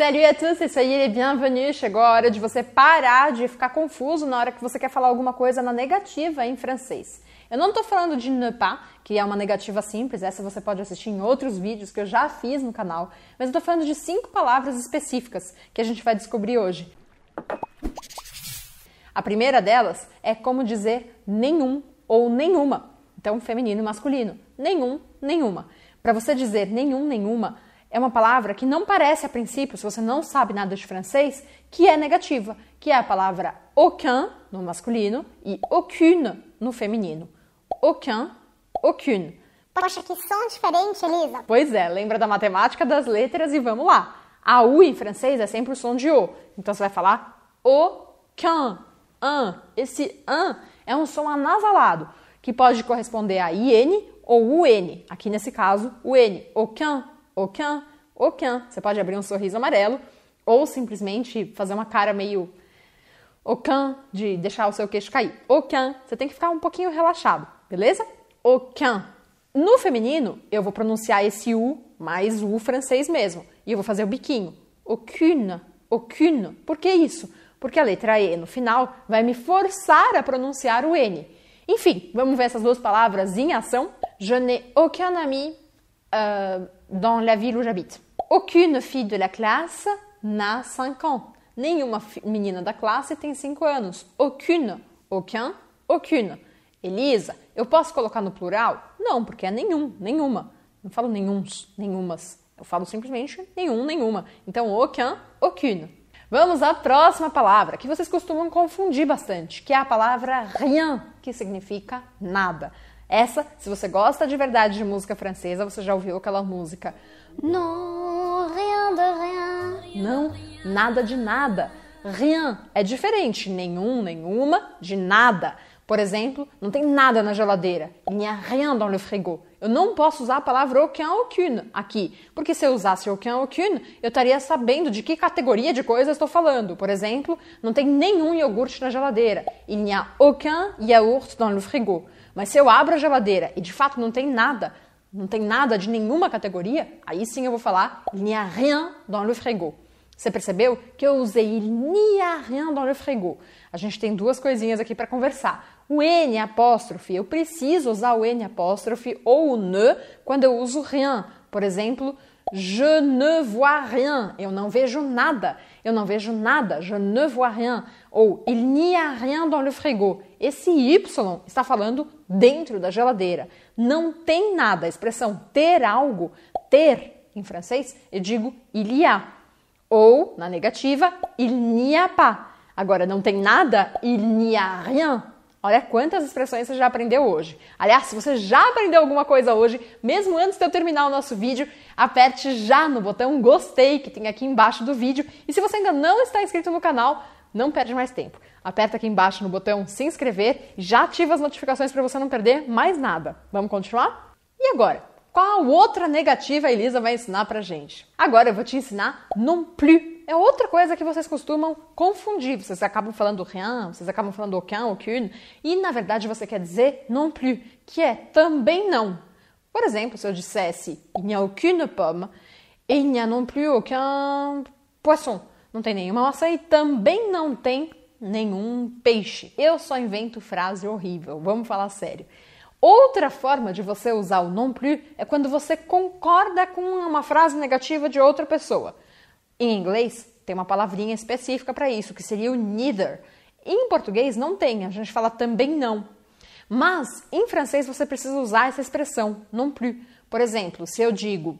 Salut à tous et soyez les bienvenus. Chegou a hora de você parar de ficar confuso na hora que você quer falar alguma coisa na negativa em francês. Eu não estou falando de ne pas, que é uma negativa simples, essa você pode assistir em outros vídeos que eu já fiz no canal, mas eu estou falando de cinco palavras específicas que a gente vai descobrir hoje. A primeira delas é como dizer nenhum ou nenhuma. Então, feminino e masculino. Nenhum, nenhuma. Para você dizer nenhum, nenhuma, é uma palavra que não parece a princípio, se você não sabe nada de francês, que é negativa, que é a palavra aucun no masculino e aucune no feminino. Aucun, aucune. Poxa, que som diferente, Elisa. Pois é, lembra da matemática das letras e vamos lá. A U em francês é sempre o som de O. Então você vai falar aucun, un. Esse un é um som anasalado, que pode corresponder a IN ou UN. Aqui nesse caso, o N. Aucun, aucun, aucun. Você pode abrir um sorriso amarelo ou simplesmente fazer uma cara meio aucun, de deixar o seu queixo cair. Aucun. Você tem que ficar um pouquinho relaxado, beleza? Aucun. No feminino, eu vou pronunciar esse U mais o francês mesmo. E eu vou fazer o biquinho. Aucune, aucune. Por que isso? Porque a letra E no final vai me forçar a pronunciar o N. Enfim, vamos ver essas duas palavras em ação. Je n'ai aucun ami euh, dans la ville où j'habite. Aucune fille de la classe n'a 5 ans. Nenhuma menina da classe tem 5 anos. Aucune, aucun, aucune. Elisa, eu posso colocar no plural? Não, porque é nenhum, nenhuma. Não falo nenhuns, nenhumas. Eu falo simplesmente nenhum, nenhuma. Então, aucun, aucune. Vamos à próxima palavra, que vocês costumam confundir bastante, que é a palavra rien, que significa nada. Essa, se você gosta de verdade de música francesa, você já ouviu aquela música Non, rien de rien. Não, nada de nada. Rien é diferente, nenhum, nenhuma, de nada. Por exemplo, não tem nada na geladeira. Il n'y a rien dans le frigo. Eu não posso usar a palavra aucun, aucune aqui, porque se eu usasse aucun, aucune, eu estaria sabendo de que categoria de coisa estou falando. Por exemplo, não tem nenhum iogurte na geladeira. Il n'y a aucun yaourt dans le frigo. Mas se eu abro a geladeira e de fato não tem nada, não tem nada de nenhuma categoria, aí sim eu vou falar il n'y a rien dans le frigo. Você percebeu que eu usei il n'y a rien dans le frigo? A gente tem duas coisinhas aqui para conversar. O N apóstrofe, eu preciso usar o N apóstrofe ou o ne quando eu uso rien. Por exemplo, je ne vois rien, eu não vejo nada. Eu não vejo nada, je ne vois rien. Ou il n'y a rien dans le frigo. Esse Y está falando dentro da geladeira. Não tem nada. A expressão ter algo, ter em francês, eu digo il y a. Ou, na negativa, il n'y a pas. Agora, não tem nada, il n'y a rien. Olha quantas expressões você já aprendeu hoje. Aliás, se você já aprendeu alguma coisa hoje, mesmo antes de eu terminar o nosso vídeo, aperte já no botão gostei que tem aqui embaixo do vídeo. E se você ainda não está inscrito no canal, não perde mais tempo. Aperta aqui embaixo no botão se inscrever e já ativa as notificações para você não perder mais nada. Vamos continuar? E agora? Qual outra negativa a Elisa vai ensinar pra gente? Agora eu vou te ensinar non plus. É outra coisa que vocês costumam confundir. Vocês acabam falando rien, vocês acabam falando aucun, aucune, e na verdade você quer dizer non plus, que é também não. Por exemplo, se eu dissesse il n'y a aucune pomme, et il n'y a non plus aucun poisson. Não tem nenhuma maçã e também não tem nenhum peixe. Eu só invento frase horrível. Vamos falar sério. Outra forma de você usar o non plus é quando você concorda com uma frase negativa de outra pessoa. Em inglês, tem uma palavrinha específica para isso, que seria o neither. Em português não tem, a gente fala também não. Mas em francês você precisa usar essa expressão, non plus. Por exemplo, se eu digo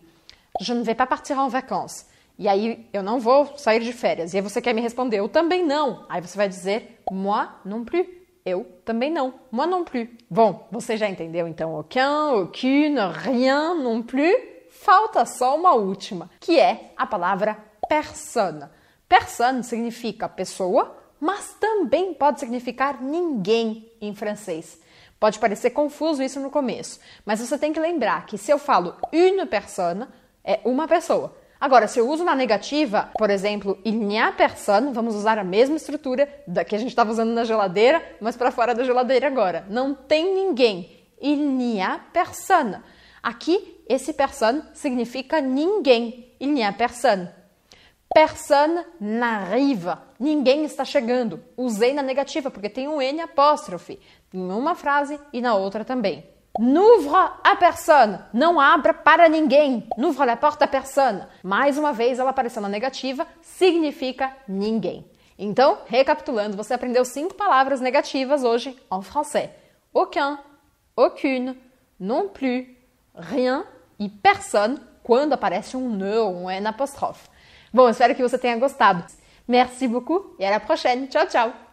je ne vais pas partir en vacances, e aí eu não vou sair de férias, e aí você quer me responder eu também não, aí você vai dizer moi non plus. Eu também não. Moi non plus. Bom, você já entendeu então aucun, aucune, rien non plus? Falta só uma última, que é a palavra personne. Personne significa pessoa, mas também pode significar ninguém em francês. Pode parecer confuso isso no começo, mas você tem que lembrar que se eu falo une personne, é uma pessoa. Agora, se eu uso na negativa, por exemplo, il n'y a personne, vamos usar a mesma estrutura da que a gente estava usando na geladeira, mas para fora da geladeira agora. Não tem ninguém. Il n'y a personne. Aqui, esse personne significa ninguém. Il n'y a personne. Personne n'arrive. Ninguém está chegando. Usei na negativa porque tem um N apóstrofe em uma frase e na outra também. N'ouvre à personne. Não abra para ninguém. N'ouvre la porte à personne. Mais uma vez ela apareceu na negativa, significa ninguém. Então, recapitulando, você aprendeu cinco palavras negativas hoje em français. Aucun, aucune, non plus, rien e personne quando aparece um ou um n apóstrofe. Bom, espero que você tenha gostado. Merci beaucoup e à la prochaine. Tchau, tchau!